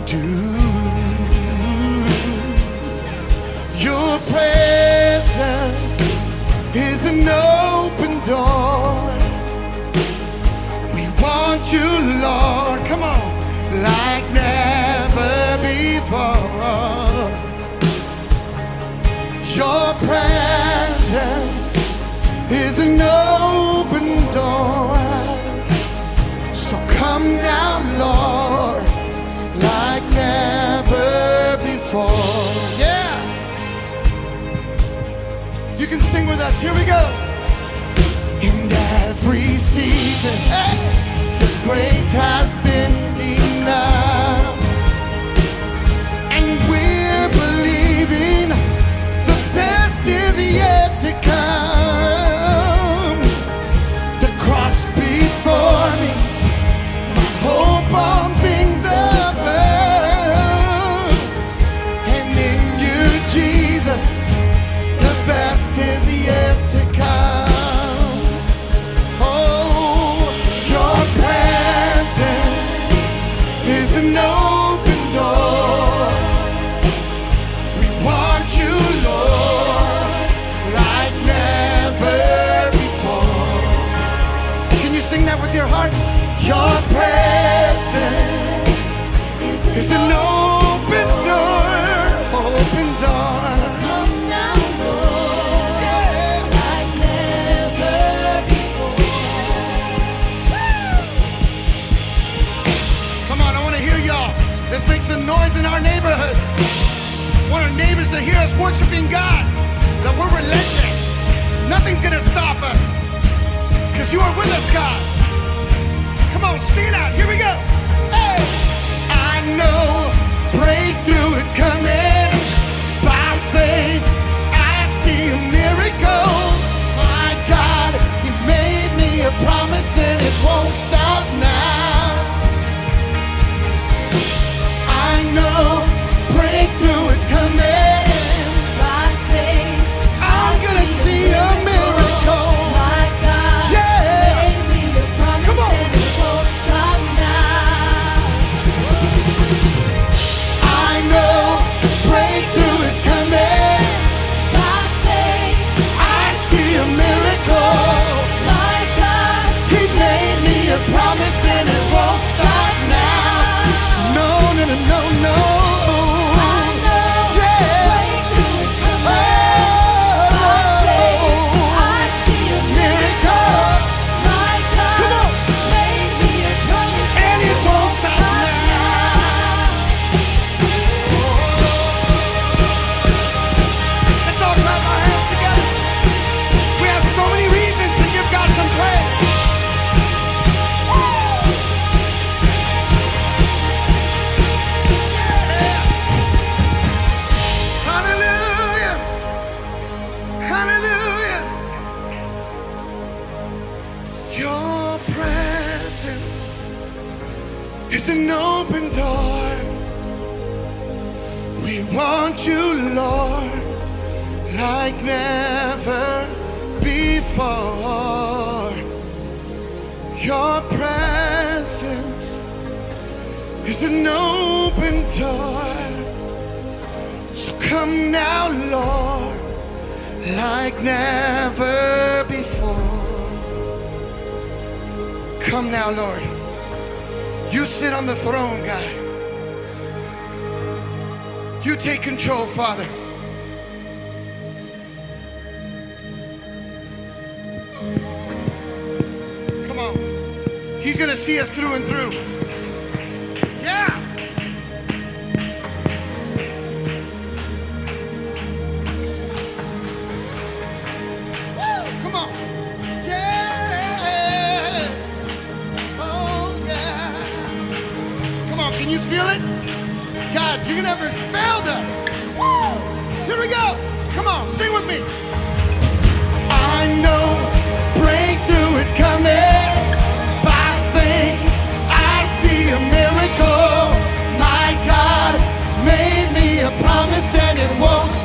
Do. Your presence is an open door. We want you, Lord. Come on, like never before. Your presence is an open door. So come now, Lord, sing with us. Here we go. In every season, hey, your grace has been enough. And we're believing the best is yet Let's make some noise in our neighborhoods. Want our neighbors to hear us worshiping God. That we're relentless. Nothing's gonna stop us. Because you are with us, God. Come on, sing it out. Here we go. Hey! I know breakthrough is coming. By faith, I see a miracle. We want you, Lord, like never before. Your presence is an open door. So come now, Lord, like never before. Come now, Lord. You sit on the throne, God. You take control, Father. Come on. He's going to see us through and through. Yeah. Woo! Come on. Yeah. Oh, yeah. Come on, can you feel it? God, you never failed us. Woo! Here we go. Come on, sing with me. I know breakthrough is coming. By faith, I see a miracle. My God made me a promise and it won't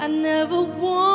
I never want.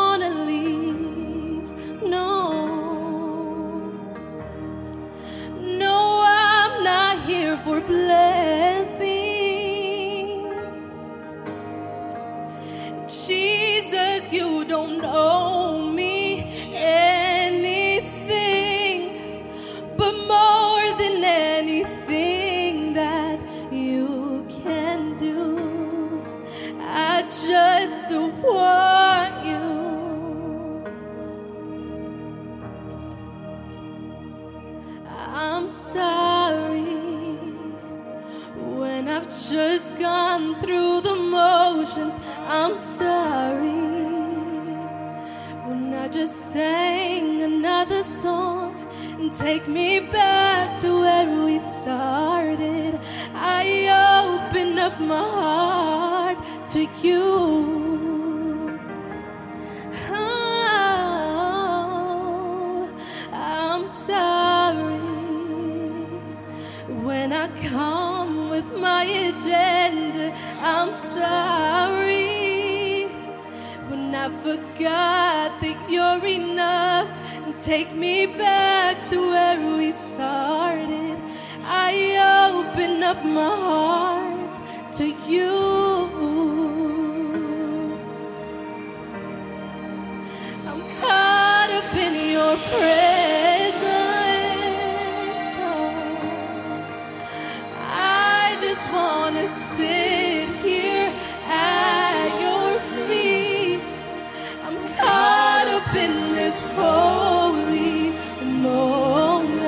holy moment.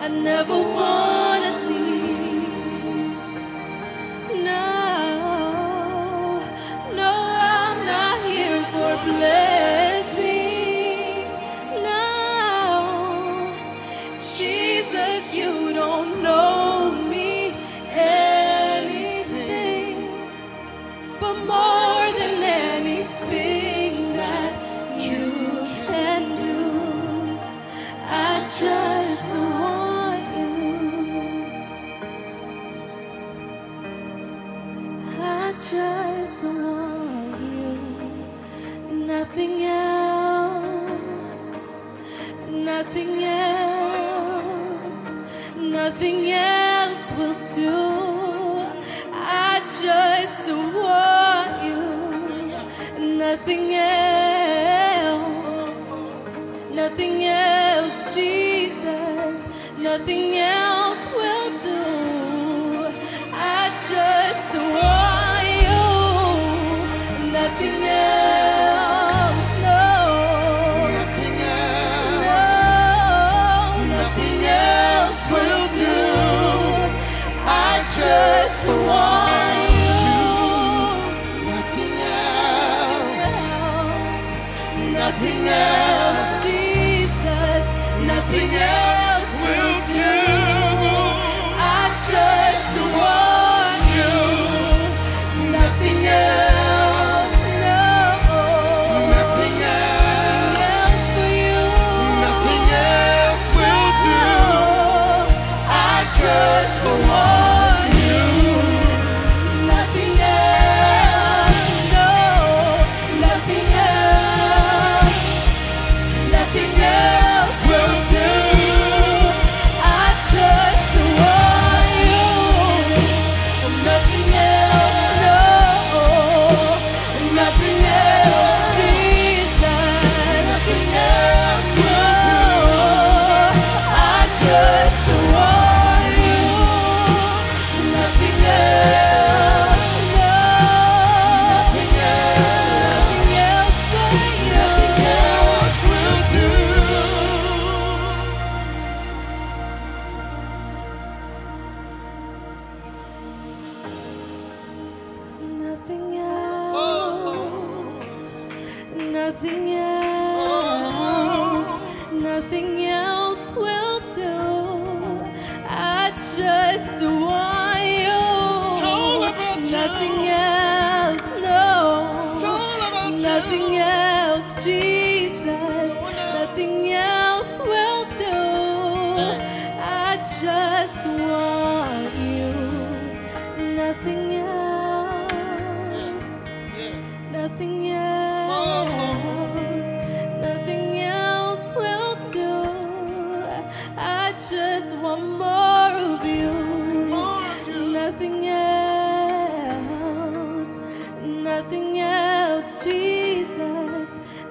I never want. 地面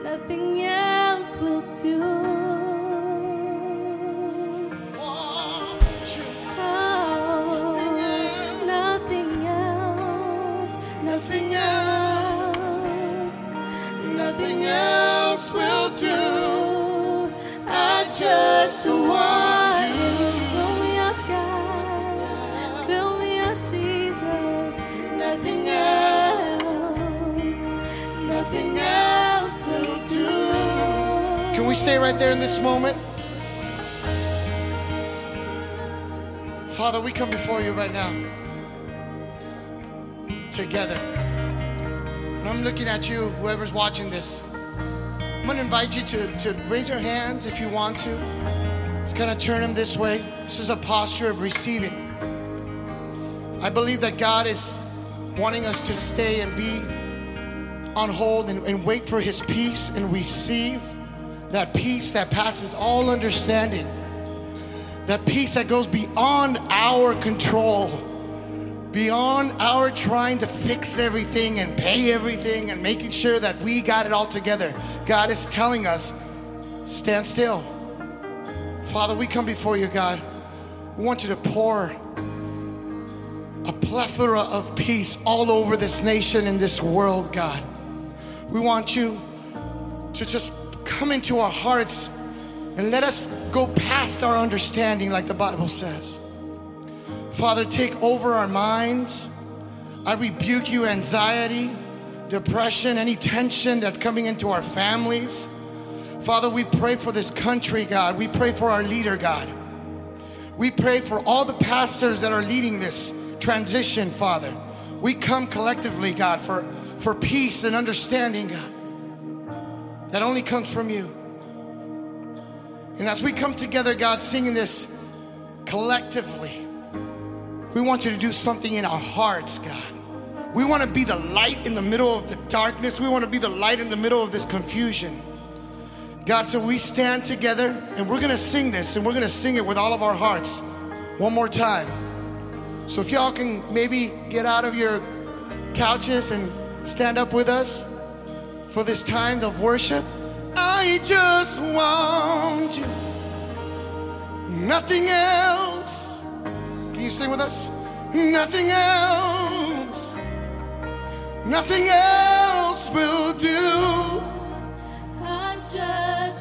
Nothing else will do. Right there in this moment? Father, we come before you right now. Together. And I'm looking at you, whoever's watching this. I'm going to invite you to, to raise your hands if you want to. Just kind of turn them this way. This is a posture of receiving. I believe that God is wanting us to stay and be on hold and, and wait for his peace and receive that peace that passes all understanding. That peace that goes beyond our control, beyond our trying to fix everything and pay everything and making sure that we got it all together. God is telling us, stand still. Father, we come before you, God. We want you to pour a plethora of peace all over this nation and this world, God. We want you to just come into our hearts and let us go past our understanding, like the Bible says. Father, take over our minds. I rebuke you, anxiety, depression, any tension that's coming into our families. Father, we pray for this country, God. We pray for our leader, God. We pray for all the pastors that are leading this transition, Father. We come collectively, God, for, for peace and understanding, God, that only comes from you. And as we come together, God, singing this collectively, we want you to do something in our hearts, God. We want to be the light in the middle of the darkness. We want to be the light in the middle of this confusion. God, so we stand together and we're going to sing this and we're going to sing it with all of our hearts one more time. So if y'all can maybe get out of your couches and stand up with us for this time of worship. I just want you. Nothing else. Can you sing with us? Nothing else. Nothing else will do. I just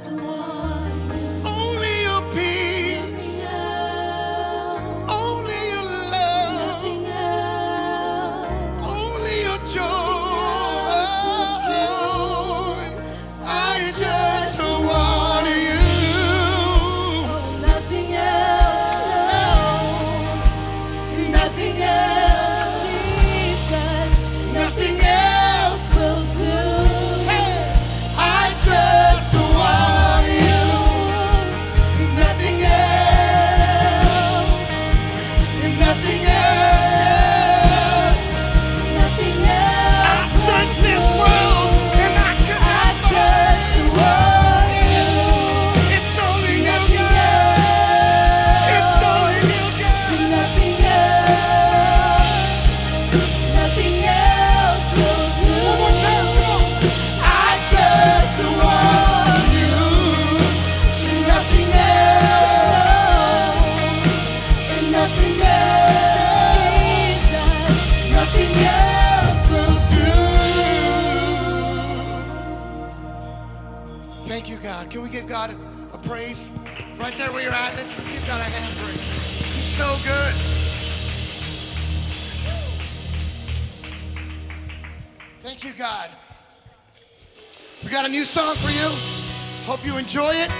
enjoy it.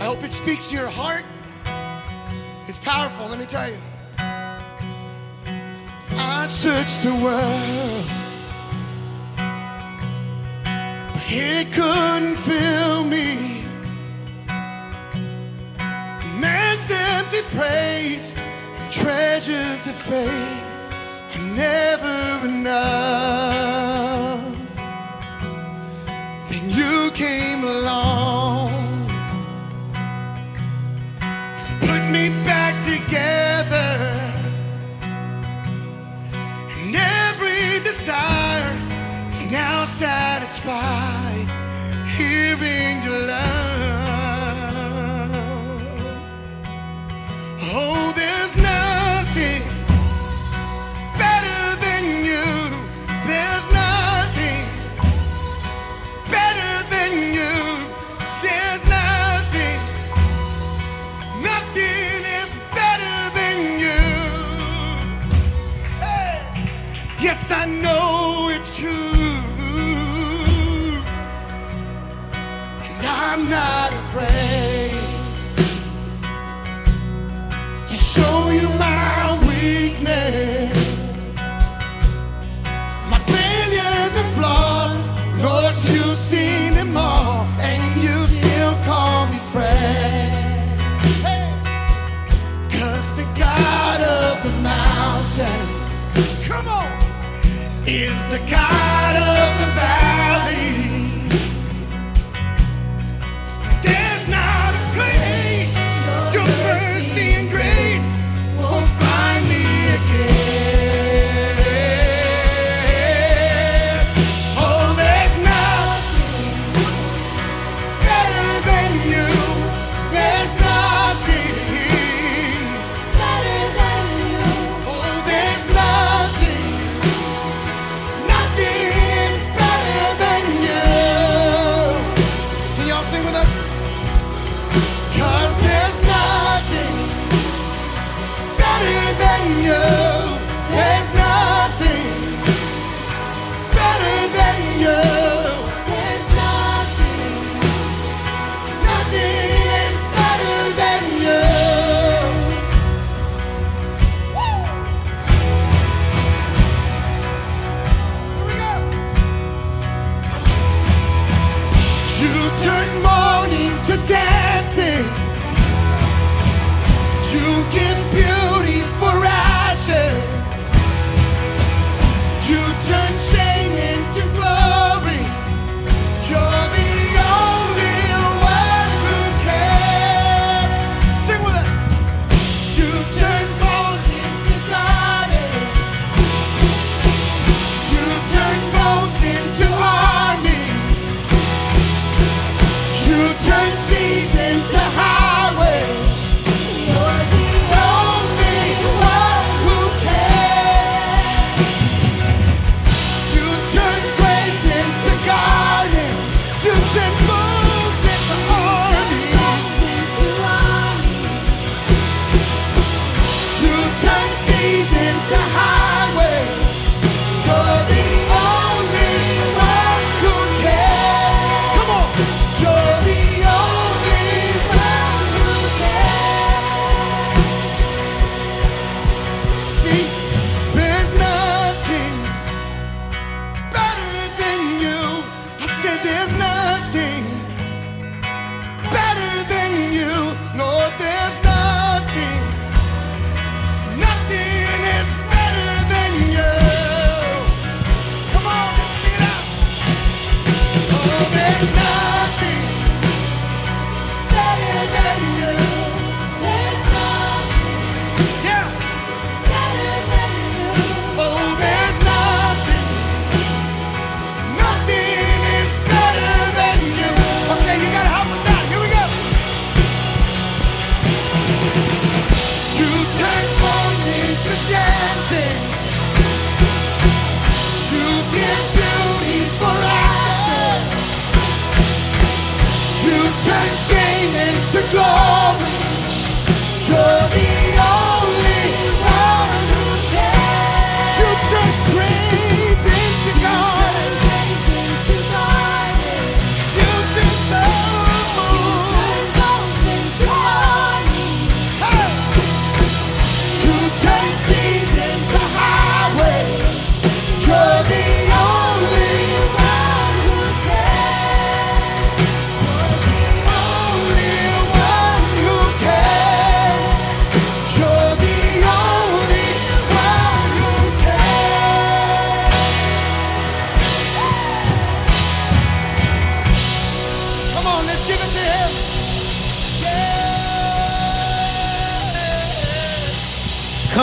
I hope it speaks to your heart. It's powerful, let me tell you. I searched the world, but it couldn't fill me. Man's empty praise and treasures of faith are never enough. Then you came along.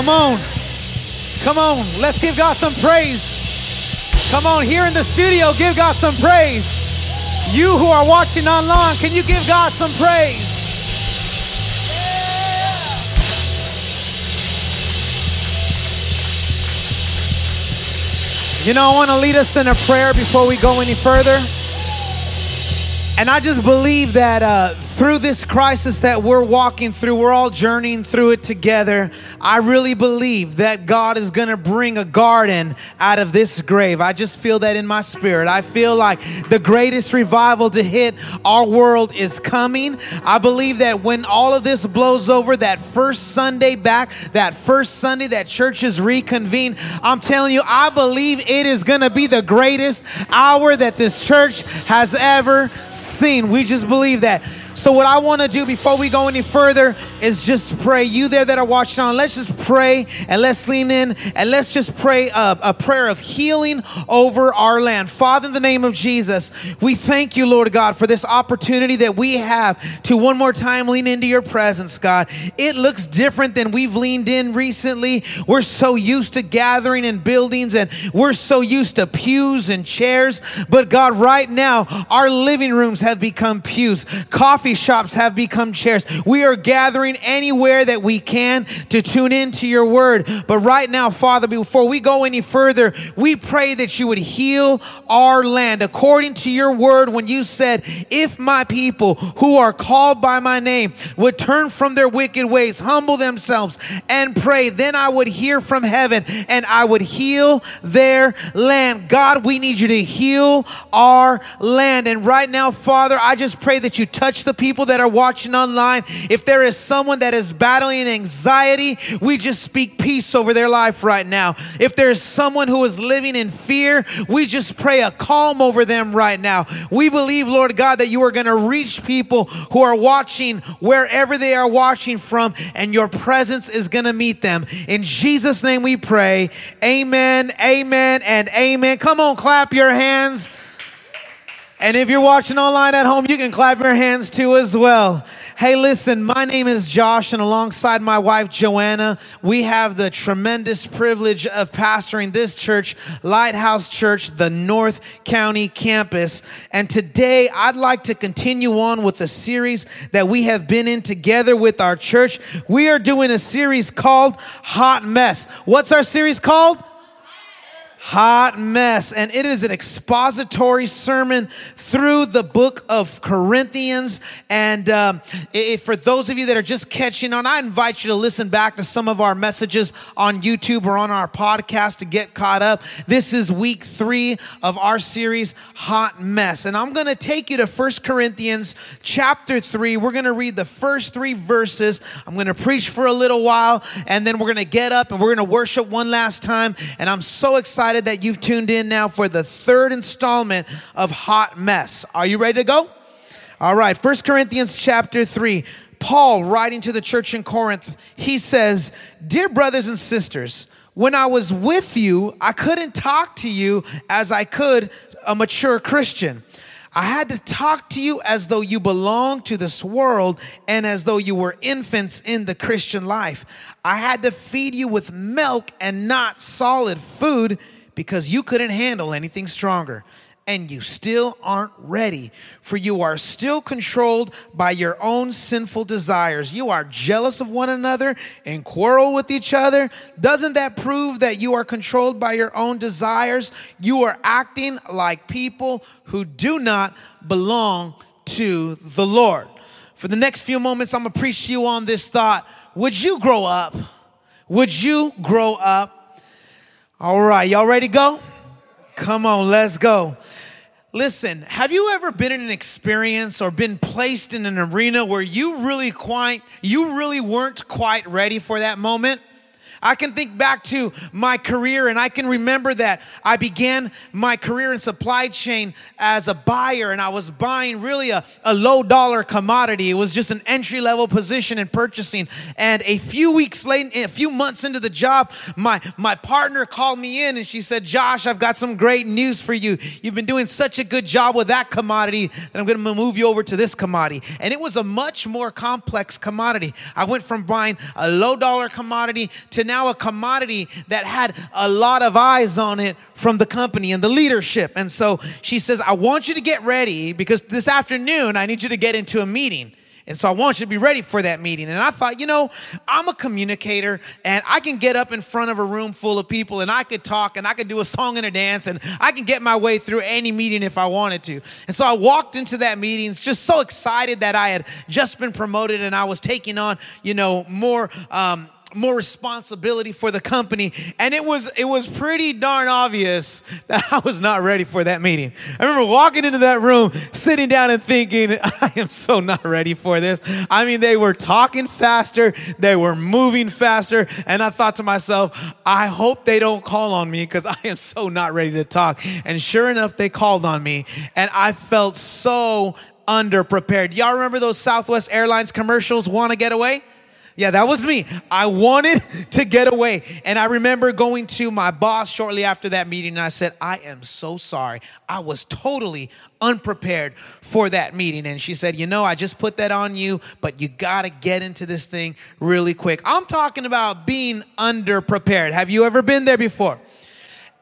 Come on. Come on. Let's give God some praise. Come on, here in the studio, give God some praise. You who are watching online, can you give God some praise? You know, I want to lead us in a prayer before we go any further. And I just believe that uh, through this crisis that we're walking through, we're all journeying through it together. I really believe that God is going to bring a garden out of this grave. I just feel that in my spirit. I feel like the greatest revival to hit our world is coming. I believe that when all of this blows over, that first Sunday back, that first Sunday that churches reconvene, I'm telling you, I believe it is going to be the greatest hour that this church has ever seen. We just believe that. So, what I want to do before we go any further is just pray. You there that are watching on, let's just pray and let's lean in and let's just pray a, a, prayer of healing over our land. Father, in the name of Jesus, we thank you, Lord God, for this opportunity that we have to one more time lean into your presence, God. It looks different than we've leaned in recently. We're so used to gathering in buildings and we're so used to pews and chairs. But God, right now, our living rooms have become pews. Coffee shops have become chairs. We are gathering anywhere that we can to tune into your word. But right now, Father, before we go any further, we pray that you would heal our land according to your word when you said, If my people who are called by my name would turn from their wicked ways, humble themselves, and pray, then I would hear from heaven and I would heal their land. God, we need you to heal our land. And right now, Father, I just pray that you touch the people that are watching online, if there is someone that is battling anxiety, we just speak peace over their life right now. If there's someone who is living in fear, we just pray a calm over them right now. We believe, Lord God, that you are going to reach people who are watching wherever they are watching from, and your presence is going to meet them. In Jesus' name we pray. Amen, amen, and amen. Come on, clap your hands. And if you're watching online at home, you can clap your hands too as well. Hey, listen, my name is Josh, and alongside my wife Joanna, we have the tremendous privilege of pastoring this church, Lighthouse Church, the North County campus. And today, I'd like to continue on with a series that we have been in together with our church. We are doing a series called Hot Mess. What's our series called? Hot mess. And it is an expository sermon through the book of Corinthians. And um, for those of you that are just catching on, I invite you to listen back to some of our messages on YouTube or on our podcast to get caught up. This is week three of our series, Hot Mess. And I'm going to take you to First Corinthians chapter three. We're going to read the first three verses. I'm going to preach for a little while, and then we're going to get up and we're going to worship one last time. And I'm so excited excited that you've tuned in now for the third installment of Hot Mess. Are you ready to go? All right, First Corinthians chapter 3. Paul, writing to the church in Corinth, he says, Dear brothers and sisters, when I was with you, I couldn't talk to you as I could a mature Christian. I had to talk to you as though you belonged to this world and as though you were infants in the Christian life. I had to feed you with milk and not solid food because you couldn't handle anything stronger. And you still aren't ready, for you are still controlled by your own sinful desires. You are jealous of one another and quarrel with each other. Doesn't that prove that you are controlled by your own desires? You are acting like people who do not belong to the Lord. For the next few moments, I'm gonna preach to you on this thought Would you grow up? Would you grow up? All right, y'all ready to go? Come on, let's go. Listen, have you ever been in an experience or been placed in an arena where you really quite you really weren't quite ready for that moment? I can think back to my career and I can remember that I began my career in supply chain as a buyer and I was buying really a, a low dollar commodity. It was just an entry level position in purchasing. And a few weeks late, a few months into the job, my, my partner called me in and she said, Josh, I've got some great news for you. You've been doing such a good job with that commodity that I'm going to move you over to this commodity. And it was a much more complex commodity. I went from buying a low dollar commodity to now now a commodity that had a lot of eyes on it from the company and the leadership. And so she says, I want you to get ready because this afternoon I need you to get into a meeting. And so I want you to be ready for that meeting. And I thought, you know, I'm a communicator and I can get up in front of a room full of people and I could talk and I could do a song and a dance and I can get my way through any meeting if I wanted to. And so I walked into that meeting just so excited that I had just been promoted and I was taking on, you know, more um, more responsibility for the company and it was it was pretty darn obvious that I was not ready for that meeting. I remember walking into that room, sitting down and thinking, I am so not ready for this. I mean, they were talking faster, they were moving faster, and I thought to myself, I hope they don't call on me because I am so not ready to talk. And sure enough, they called on me and I felt so underprepared. Y'all remember those Southwest Airlines commercials, Want to Get Away? Yeah, that was me. I wanted to get away. And I remember going to my boss shortly after that meeting and I said, I am so sorry. I was totally unprepared for that meeting. And she said, You know, I just put that on you, but you got to get into this thing really quick. I'm talking about being underprepared. Have you ever been there before?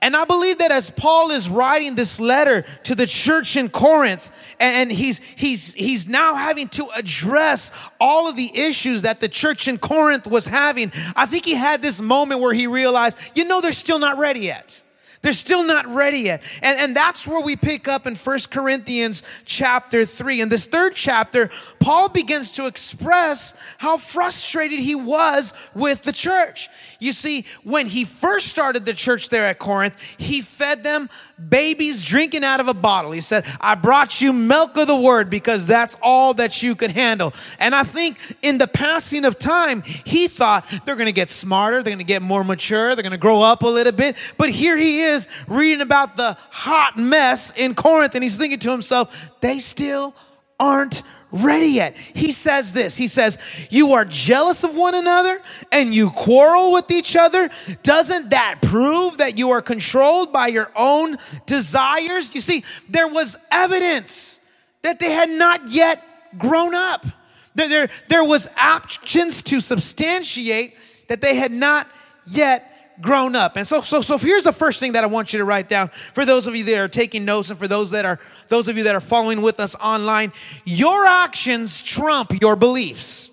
And I believe that as Paul is writing this letter to the church in Corinth, and he's, he's, he's now having to address all of the issues that the church in Corinth was having, I think he had this moment where he realized, you know, they're still not ready yet. They're still not ready yet. And, and that's where we pick up in First Corinthians chapter 3. In this third chapter, Paul begins to express how frustrated he was with the church. You see, when he first started the church there at Corinth, he fed them babies drinking out of a bottle. He said, I brought you milk of the word because that's all that you could handle. And I think in the passing of time, he thought they're going to get smarter, they're going to get more mature, they're going to grow up a little bit. But here he is reading about the hot mess in Corinth, and he's thinking to himself, they still aren't ready yet. He says this He says, You are jealous of one another and you quarrel with each other. Doesn't that prove that you are controlled by your own desires? You see, there was evidence that they had not yet grown up. There, there, there was actions to substantiate that they had not yet grown up. And so, so, so here's the first thing that I want you to write down for those of you that are taking notes and for those that are, those of you that are following with us online. Your actions trump your beliefs.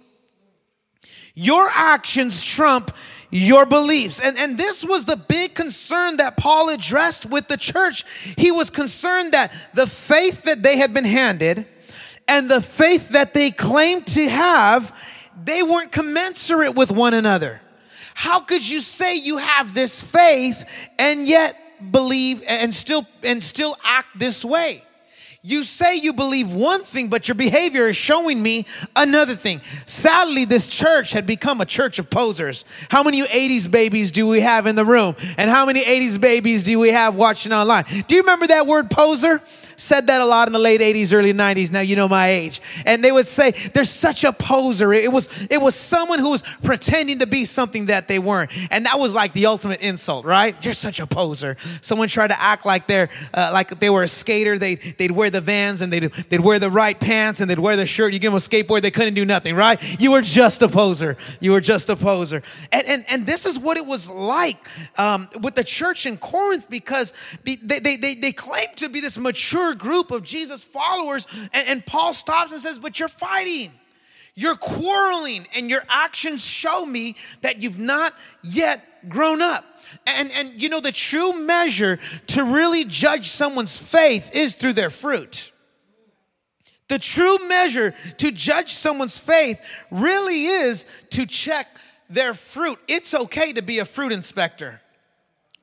Your actions trump your beliefs. And, and this was the big concern that Paul addressed with the church. He was concerned that the faith that they had been handed and the faith that they claimed to have, they weren't commensurate with one another. How could you say you have this faith and yet believe and still and still act this way? You say you believe one thing, but your behavior is showing me another thing. Sadly, this church had become a church of posers. How many 80s babies do we have in the room? And how many 80s babies do we have watching online? Do you remember that word poser? Said that a lot in the late 80s, early 90s. Now you know my age. And they would say, there's such a poser. It was, it was someone who was pretending to be something that they weren't. And that was like the ultimate insult, right? You're such a poser. Someone tried to act like they're, uh, like they were a skater. They, they'd wear the vans and they'd, they'd wear the right pants and they'd wear the shirt. You give them a skateboard, they couldn't do nothing, right? You were just a poser. You were just a poser. And, and, and this is what it was like um, with the church in Corinth because they, they, they, they claimed to be this mature mature group of Jesus followers. And, and Paul stops and says, But you're fighting. You're quarreling, and your actions show me that you've not yet grown up. And, and you know, the true measure to really judge someone's faith is through their fruit. The true measure to judge someone's faith really is to check their fruit. It's okay to be a fruit inspector.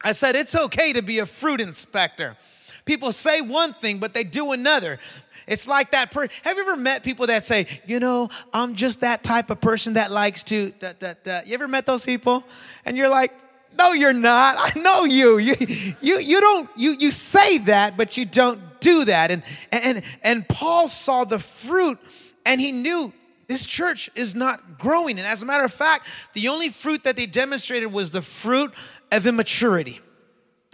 I said, it's okay to be a fruit inspector. People say one thing, but they do another. It's like that. Have you ever met people that say, you know, I'm just that type of person that likes to, da, da, da. you ever met those people? And you're like, no, you're not. I know you. You, you, you don't, you, you say that, but you don't do that. And, and, and Paul saw the fruit and he knew this church is not growing. And as a matter of fact, the only fruit that they demonstrated was the fruit of immaturity.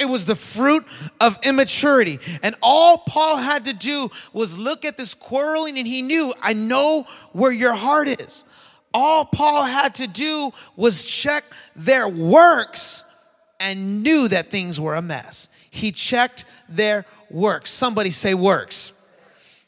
It was the fruit of immaturity. And all Paul had to do was look at this quarreling, and he knew, I know where your heart is. All Paul had to do was check their works and knew that things were a mess. He checked their works. Somebody say works.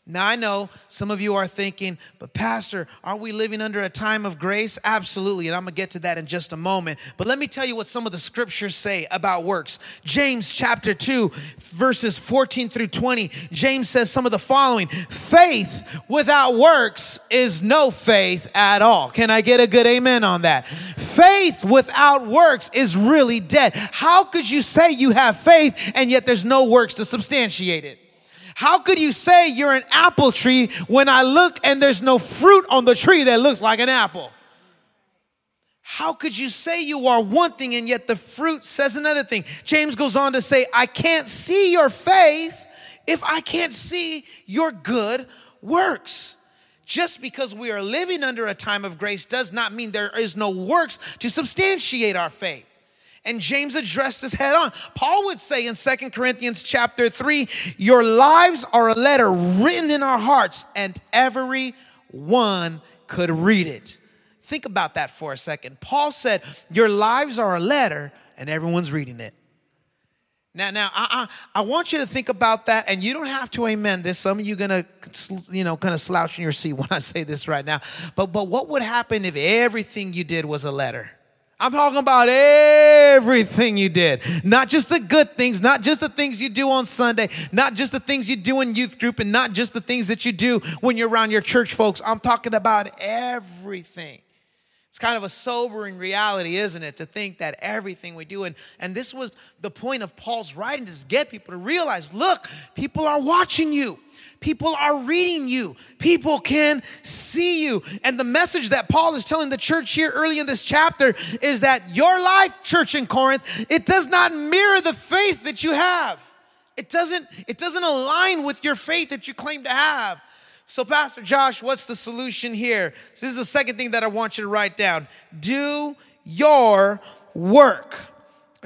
Now, I know some of you are thinking, but Pastor, aren't we living under a time of grace? Absolutely, and I'm gonna get to that in just a moment. But let me tell you what some of the scriptures say about works. James chapter 2, verses 14 through 20, James says some of the following Faith without works is no faith at all. Can I get a good amen on that? Faith without works is really dead. How could you say you have faith and yet there's no works to substantiate it? How could you say you're an apple tree when I look and there's no fruit on the tree that looks like an apple? How could you say you are one thing and yet the fruit says another thing? James goes on to say, I can't see your faith if I can't see your good works. Just because we are living under a time of grace does not mean there is no works to substantiate our faith. And James addressed this head on. Paul would say in Second Corinthians chapter 3, your lives are a letter written in our hearts, and every one could read it. Think about that for a second. Paul said, Your lives are a letter, and everyone's reading it. Now, now, I, I, I, want you to think about that, and you don't have to amen this. Some of you gonna, you know, kind of slouch in your seat when I say this right now. But, but what would happen if everything you did was a letter? I'm talking about everything you did. Not just the good things, not just the things you do on Sunday, not just the things you do in youth group, and not just the things that you do when you're around your church folks. I'm talking about everything. It's kind of a sobering reality, isn't it, to think that everything we do, and, and this was the point of Paul's writing, to get people to realize look, people are watching you. People are reading you. People can see you. And the message that Paul is telling the church here early in this chapter is that your life, church in Corinth, it does not mirror the faith that you have. It doesn't, it doesn't align with your faith that you claim to have. So, Pastor Josh, what's the solution here? So this is the second thing that I want you to write down. Do your work.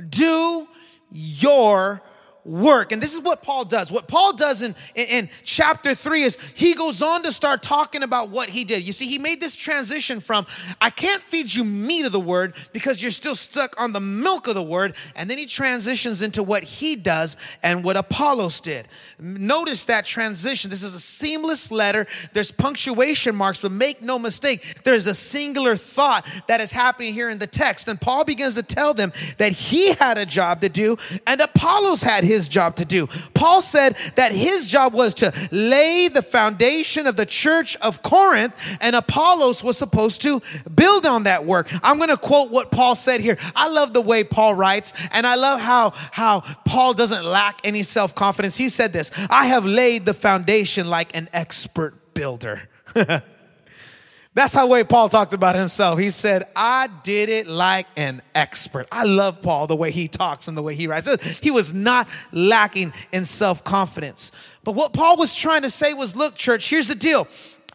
Do your work. And this is what Paul does. What Paul does in, in, in, chapter three is he goes on to start talking about what he did. You see, he made this transition from, I can't feed you meat of the word because you're still stuck on the milk of the word. And then he transitions into what he does and what Apollos did. Notice that transition. This is a seamless letter. There's punctuation marks, but make no mistake, there's a singular thought that is happening here in the text. And Paul begins to tell them that he had a job to do and Apollos had his his job to do. Paul said that his job was to lay the foundation of the church of Corinth, and Apollos was supposed to build on that work. I'm going to quote what Paul said here. I love the way Paul writes, and I love how, how Paul doesn't lack any self confidence. He said this I have laid the foundation like an expert builder. That's how way Paul talked about himself. He said, I did it like an expert. I love Paul, the way he talks and the way he writes. He was not lacking in self confidence. But what Paul was trying to say was, look, church, here's the deal.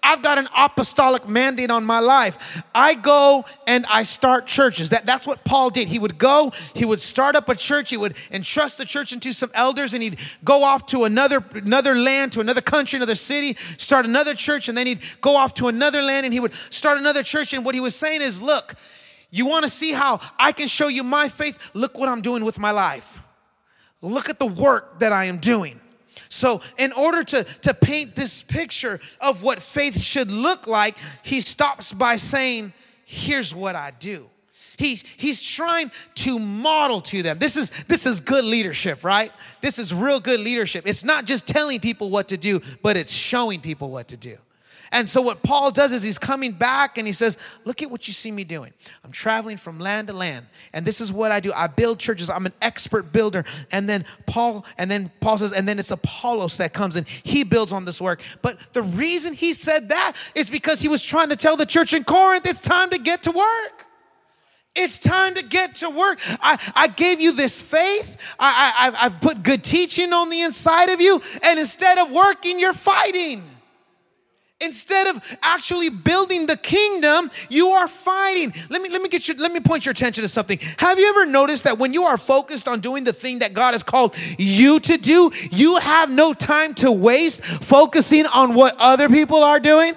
I've got an apostolic mandate on my life. I go and I start churches. That, that's what Paul did. He would go, he would start up a church, he would entrust the church into some elders, and he'd go off to another, another land, to another country, another city, start another church, and then he'd go off to another land and he would start another church. And what he was saying is, look, you want to see how I can show you my faith? Look what I'm doing with my life. Look at the work that I am doing. So, in order to, to paint this picture of what faith should look like, he stops by saying, Here's what I do. He's, he's trying to model to them. This is, this is good leadership, right? This is real good leadership. It's not just telling people what to do, but it's showing people what to do. And so what Paul does is he's coming back and he says, Look at what you see me doing. I'm traveling from land to land. And this is what I do. I build churches. I'm an expert builder. And then Paul, and then Paul says, and then it's Apollos that comes and he builds on this work. But the reason he said that is because he was trying to tell the church in Corinth, it's time to get to work. It's time to get to work. I, I gave you this faith. I, I, I've put good teaching on the inside of you. And instead of working, you're fighting. Instead of actually building the kingdom, you are fighting. Let me let me get you let me point your attention to something. Have you ever noticed that when you are focused on doing the thing that God has called you to do, you have no time to waste focusing on what other people are doing?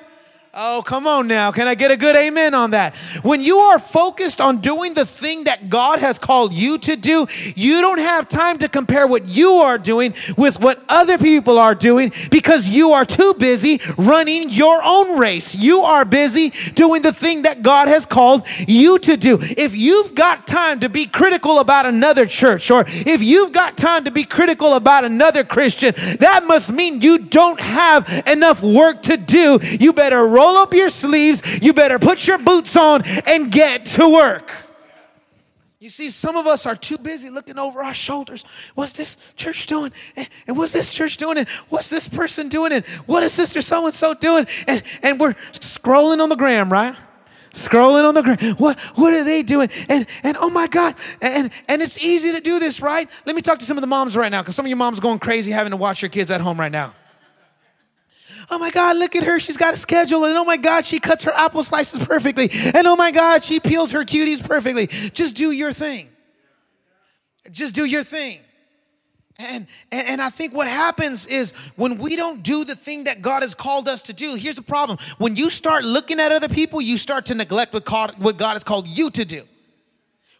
Oh, come on now. Can I get a good amen on that? When you are focused on doing the thing that God has called you to do, you don't have time to compare what you are doing with what other people are doing because you are too busy running your own race. You are busy doing the thing that God has called you to do. If you've got time to be critical about another church or if you've got time to be critical about another Christian, that must mean you don't have enough work to do. You better roll roll up your sleeves, you better put your boots on and get to work. You see, some of us are too busy looking over our shoulders. What's this church doing? And, what's this church doing? And what's this person doing? And what is Sister so and so doing? And, and we're scrolling on the gram, right? Scrolling on the gram. What, what are they doing? And, and oh my God. And, and it's easy to do this, right? Let me talk to some of the moms right now because some of your moms are going crazy having to watch your kids at home right now oh my God, look at her. She's got a schedule. And oh my God, she cuts her apple slices perfectly. And oh my God, she peels her cuties perfectly. Just do your thing. Just do your thing. And, and, and I think what happens is when we don't do the thing that God has called us to do, here's the problem. When you start looking at other people, you start to neglect what God, what God has called you to do.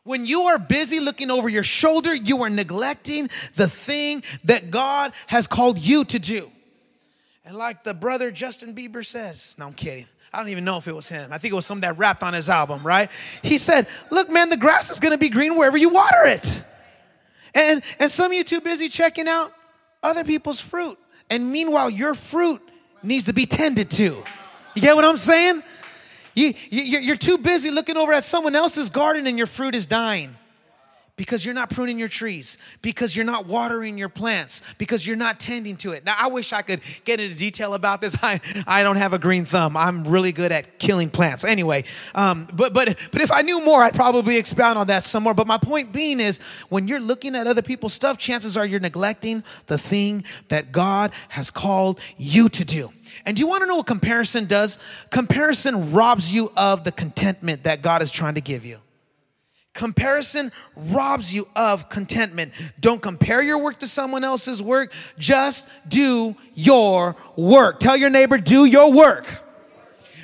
When you are busy looking over your shoulder, you are neglecting the thing that God has called you to do. And like the brother Justin Bieber says, no, I'm kidding. I don't even know if it was him. I think it was something that rapped on his album, right? He said, Look, man, the grass is gonna be green wherever you water it. And, and some of you too busy checking out other people's fruit. And meanwhile, your fruit needs to be tended to. You get what I'm saying? You, you, you're too busy looking over at someone else's garden and your fruit is dying because you're not pruning your trees, because you're not watering your plants, because you're not tending to it. Now, I wish I could get into detail about this. I, I don't have a green thumb. I'm really good at killing plants. Anyway, um, but, but, but if I knew more, I'd probably expound on that some more. But my point being is when you're looking at other people's stuff, chances are you're neglecting the thing that God has called you to do. And do you want to know what comparison does? Comparison robs you of the contentment that God is trying to give you. Comparison robs you of contentment. Don't compare your work to someone else's work. Just do your work. Tell your neighbor, do your work.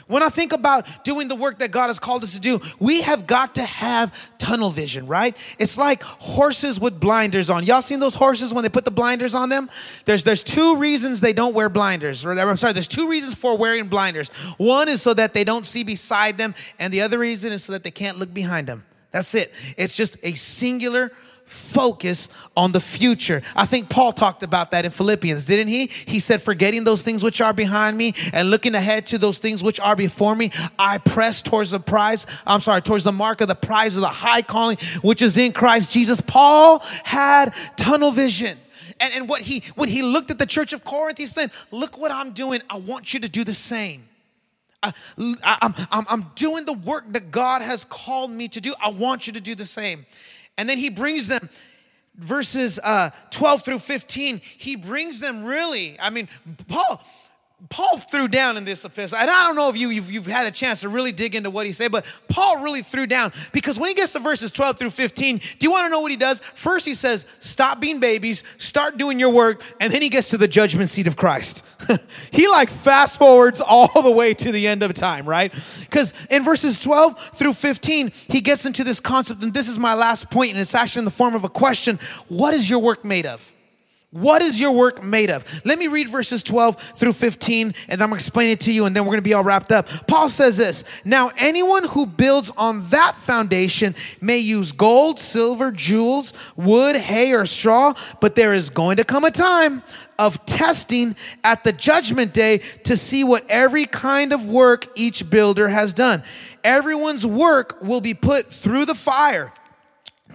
When I think about doing the work that God has called us to do, we have got to have tunnel vision, right? It's like horses with blinders on. Y'all seen those horses when they put the blinders on them? There's there's two reasons they don't wear blinders. I'm sorry, there's two reasons for wearing blinders. One is so that they don't see beside them, and the other reason is so that they can't look behind them. That's it. It's just a singular focus on the future. I think Paul talked about that in Philippians, didn't he? He said, Forgetting those things which are behind me and looking ahead to those things which are before me, I press towards the prize, I'm sorry, towards the mark of the prize of the high calling which is in Christ Jesus. Paul had tunnel vision. And, and what he when he looked at the church of Corinth, he said, Look what I'm doing. I want you to do the same. I, am I'm, I'm doing the work that God has called me to do. I want you to do the same. And then he brings them, verses uh, 12 through 15, he brings them really, I mean, Paul, Paul threw down in this epistle, and I don't know if you, you've, you've, had a chance to really dig into what he said, but Paul really threw down because when he gets to verses 12 through 15, do you want to know what he does? First, he says, Stop being babies, start doing your work, and then he gets to the judgment seat of Christ. he like fast forwards all the way to the end of time, right? Because in verses 12 through 15, he gets into this concept, and this is my last point, and it's actually in the form of a question What is your work made of? What is your work made of? Let me read verses 12 through 15 and I'm gonna explain it to you and then we're gonna be all wrapped up. Paul says this Now, anyone who builds on that foundation may use gold, silver, jewels, wood, hay, or straw, but there is going to come a time of testing at the judgment day to see what every kind of work each builder has done. Everyone's work will be put through the fire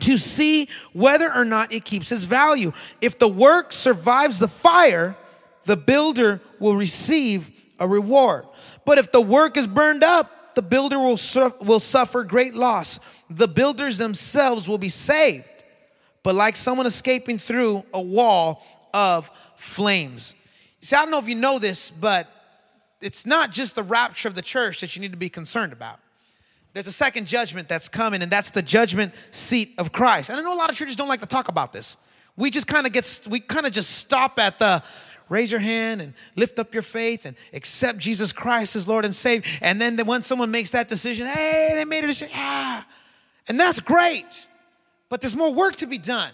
to see whether or not it keeps its value. If the work survives the fire, the builder will receive a reward. But if the work is burned up, the builder will, will suffer great loss. The builders themselves will be saved, but like someone escaping through a wall of flames. See, I don't know if you know this, but it's not just the rapture of the church that you need to be concerned about there's a second judgment that's coming, and that's the judgment seat of Christ. And I know a lot of churches don't like to talk about this. We just kind of get, we kind of just stop at the raise your hand and lift up your faith and accept Jesus Christ as Lord and Savior. And then when someone makes that decision, hey, they made a decision, ah. And that's great. But there's more work to be done.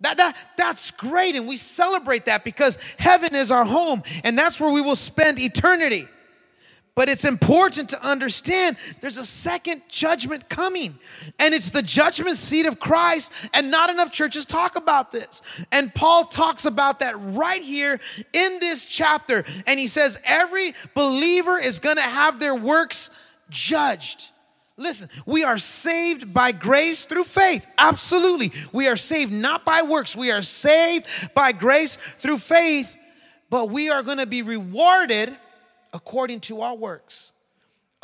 That, that, that's great, and we celebrate that because heaven is our home, and that's where we will spend eternity. But it's important to understand there's a second judgment coming, and it's the judgment seat of Christ, and not enough churches talk about this. And Paul talks about that right here in this chapter, and he says every believer is gonna have their works judged. Listen, we are saved by grace through faith. Absolutely. We are saved not by works. We are saved by grace through faith, but we are going to be rewarded according to our works,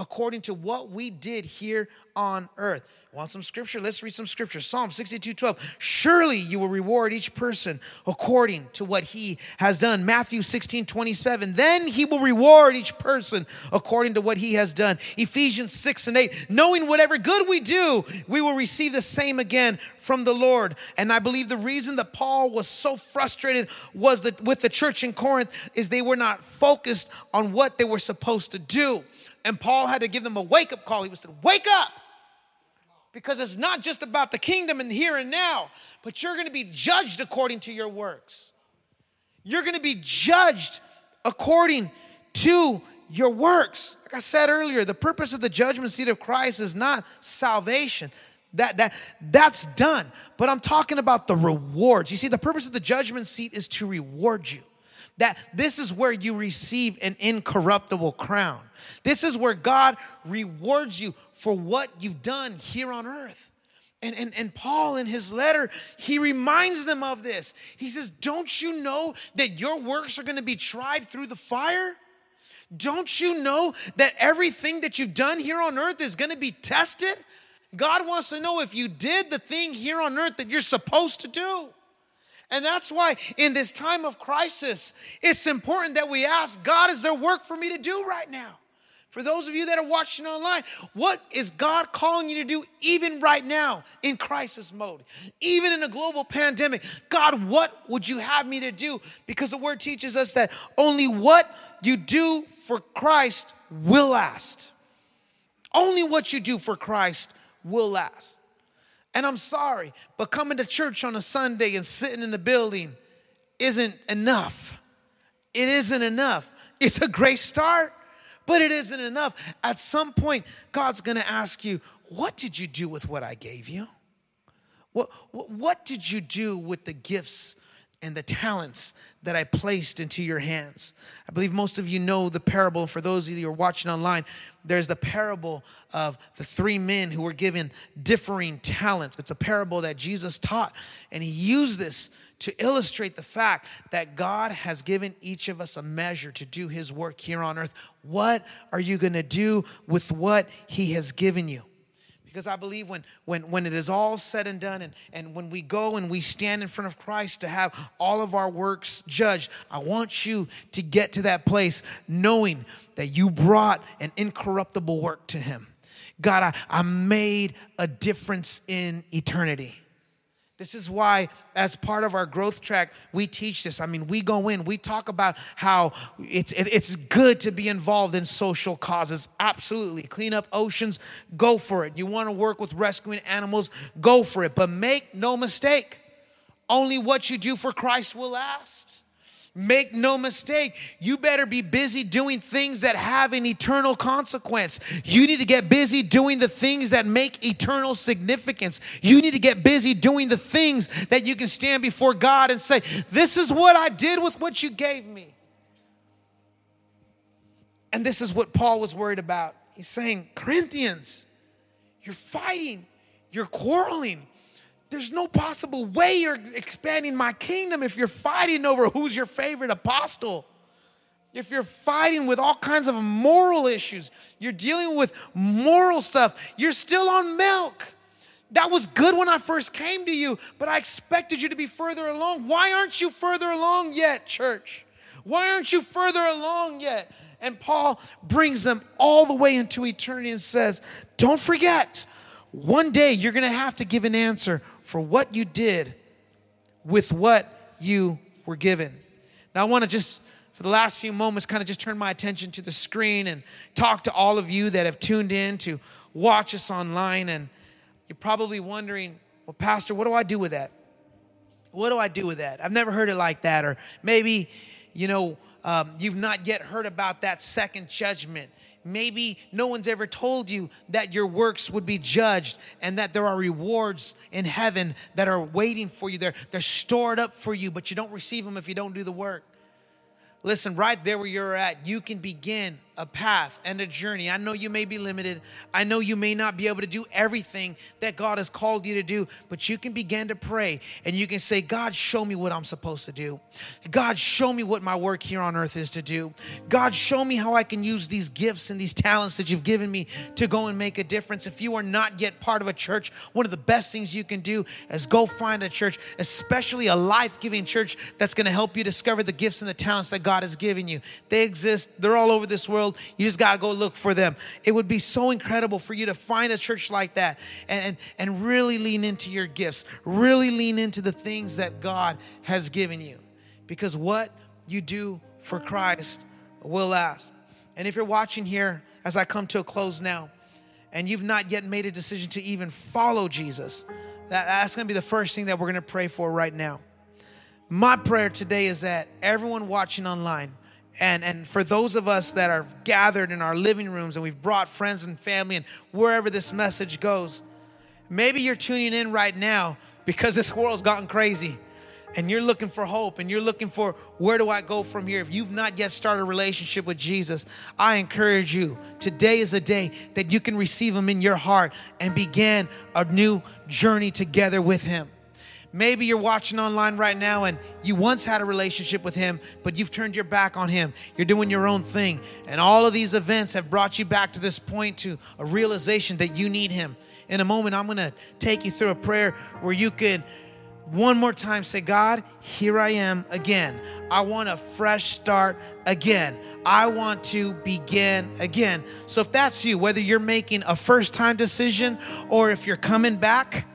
according to what we did here on earth. Want some scripture? Let's read some scripture. Psalm 62 12. Surely you will reward each person according to what he has done. Matthew 16 27. Then he will reward each person according to what he has done. Ephesians 6 and 8. Knowing whatever good we do, we will receive the same again from the Lord. And I believe the reason that Paul was so frustrated was that with the church in Corinth is they were not focused on what they were supposed to do. And Paul had to give them a wake up call. He was said, Wake up! because it's not just about the kingdom and here and now, but you're going to be judged according to your works. You're going to be judged according to your works. Like I said earlier, the purpose of the judgment seat of Christ is not salvation. That, that, that's done. But I'm talking about the rewards. You see, the purpose of the judgment seat is to reward you. That this is where you receive an incorruptible crown. This is where God rewards you for what you've done here on earth. And, and, and Paul, in his letter, he reminds them of this. He says, Don't you know that your works are going to be tried through the fire? Don't you know that everything that you've done here on earth is going to be tested? God wants to know if you did the thing here on earth that you're supposed to do. And that's why in this time of crisis, it's important that we ask God, is there work for me to do right now? For those of you that are watching online, what is God calling you to do even right now in crisis mode? Even in a global pandemic, God, what would you have me to do? Because the word teaches us that only what you do for Christ will last. Only what you do for Christ will last. And I'm sorry, but coming to church on a Sunday and sitting in the building isn't enough. It isn't enough. It's a great start, but it isn't enough. At some point, God's gonna ask you, What did you do with what I gave you? What, what, what did you do with the gifts and the talents that I placed into your hands. I believe most of you know the parable. For those of you who are watching online, there's the parable of the three men who were given differing talents. It's a parable that Jesus taught, and he used this to illustrate the fact that God has given each of us a measure to do his work here on earth. What are you going to do with what he has given you? Because I believe when, when, when it is all said and done, and, and when we go and we stand in front of Christ to have all of our works judged, I want you to get to that place knowing that you brought an incorruptible work to Him. God, I, I made a difference in eternity. This is why, as part of our growth track, we teach this. I mean, we go in, we talk about how it's, it, it's good to be involved in social causes. Absolutely. Clean up oceans, go for it. You want to work with rescuing animals, go for it. But make no mistake, only what you do for Christ will last. Make no mistake, you better be busy doing things that have an eternal consequence. You need to get busy doing the things that make eternal significance. You need to get busy doing the things that you can stand before God and say, This is what I did with what you gave me. And this is what Paul was worried about. He's saying, Corinthians, you're fighting, you're quarreling, there's no possible way you're expanding my kingdom if you're fighting over who's your favorite apostle. If you're fighting with all kinds of moral issues, you're dealing with moral stuff, you're still on milk. That was good when I first came to you, but I expected you to be further along. Why aren't you further along yet, church? Why aren't you further along yet? And Paul brings them all the way into eternity and says, Don't forget, one day you're gonna have to give an answer for what you did with what you were given. Now, I want to just, for the last few moments, kind of just turn my attention to the screen and talk to all of you that have tuned in to watch us online. And you're probably wondering, well, Pastor, what do I do with that? What do I do with that? I've never heard it like that. Or maybe, you know, um, you've not yet heard about that second judgment. Maybe no one's ever told you that your works would be judged and that there are rewards in heaven that are waiting for you. They're, they're stored up for you, but you don't receive them if you don't do the work. Listen, right there where you're at, you can begin a path and a journey. I know you may be limited. I know you may not be able to do everything that God has called you to do, but you can begin to pray and you can say, God, show me what I'm supposed to do. God, show me what my work here on earth is to do. God, show me how I can use these gifts and these talents that you've given me to go and make a difference. If you are not yet part of a church, one of the best things you can do is go find a church, especially a life giving church that's going to help you discover the gifts and the talents that God has given you. They exist, they're all over this world world. You just got to go look for them. It would be so incredible for you to find a church like that and, and, and really lean into your gifts, really lean into the things that God has given you. Because what you do for Christ will last. And if you're watching here as I come to a close now, and you've not yet made a decision to even follow Jesus, that, that's to be the first thing that we're to pray for right now. My prayer today is that everyone watching online and, and for those of us that are gathered in our living rooms and we've brought friends and family and wherever this message goes, maybe you're tuning in right now because this world's gotten crazy and you're looking for hope and you're looking for where do I go from here? If you've not yet started a relationship with Jesus, I encourage you. Today is a day that you can receive Him in your heart and begin a new journey together with Him. Maybe you're watching online right now and you once had a relationship with Him, but you've turned your back on Him. You're doing your own thing. And all of these events have brought you back to this point to a realization that you need Him. In a moment, I'm going to take you through a prayer where you can one more time say, God, here I am again. I want a fresh start again. I want to begin again. So if that's you, whether you're making a first time decision or if you're coming back,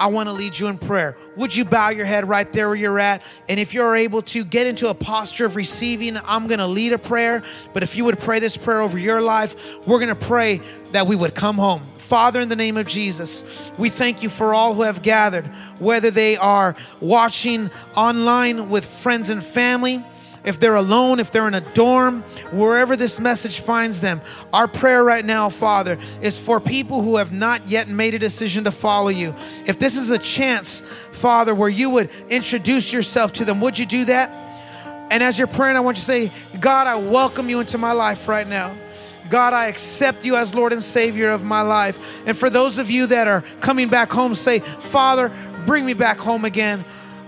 I want to lead you in prayer. Would you bow your head right there where you're at? And if you're able to get into a posture of receiving, I'm going to lead a prayer. But if you would pray this prayer over your life, we're going to pray that we would come home. Father, in the name of Jesus, we thank you for all who have gathered, whether they are watching online with friends and family if they're alone, if they're in a dorm, wherever this message finds them. Our prayer right now, Father, is for people who have not yet made a decision to follow you. If this is a chance, Father, where you would introduce yourself to them, would you do that? And as you're praying, I want you to say, God, I welcome you into my life right now. God, I accept you as Lord and Savior of my life. And for those of you that are coming back home, say, Father, bring me back home again.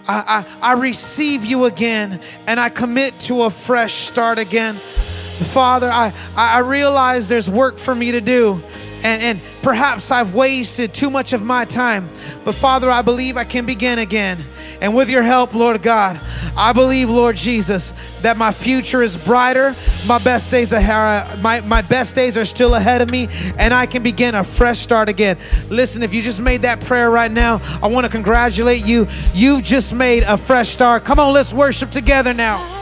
I, I, I receive you again and I commit to a fresh start again. Father, I, I realize there's work for me to do. And, and perhaps I've wasted too much of my time. But Father, I believe I can begin again. And with your help, Lord God, I believe, Lord Jesus, that my future is brighter. My best days ahead, my, my best days are still ahead of me, and I can begin a fresh start again. Listen, if you just made that prayer right now, I want to congratulate you. You've just made a fresh start. Come on, let's worship together now.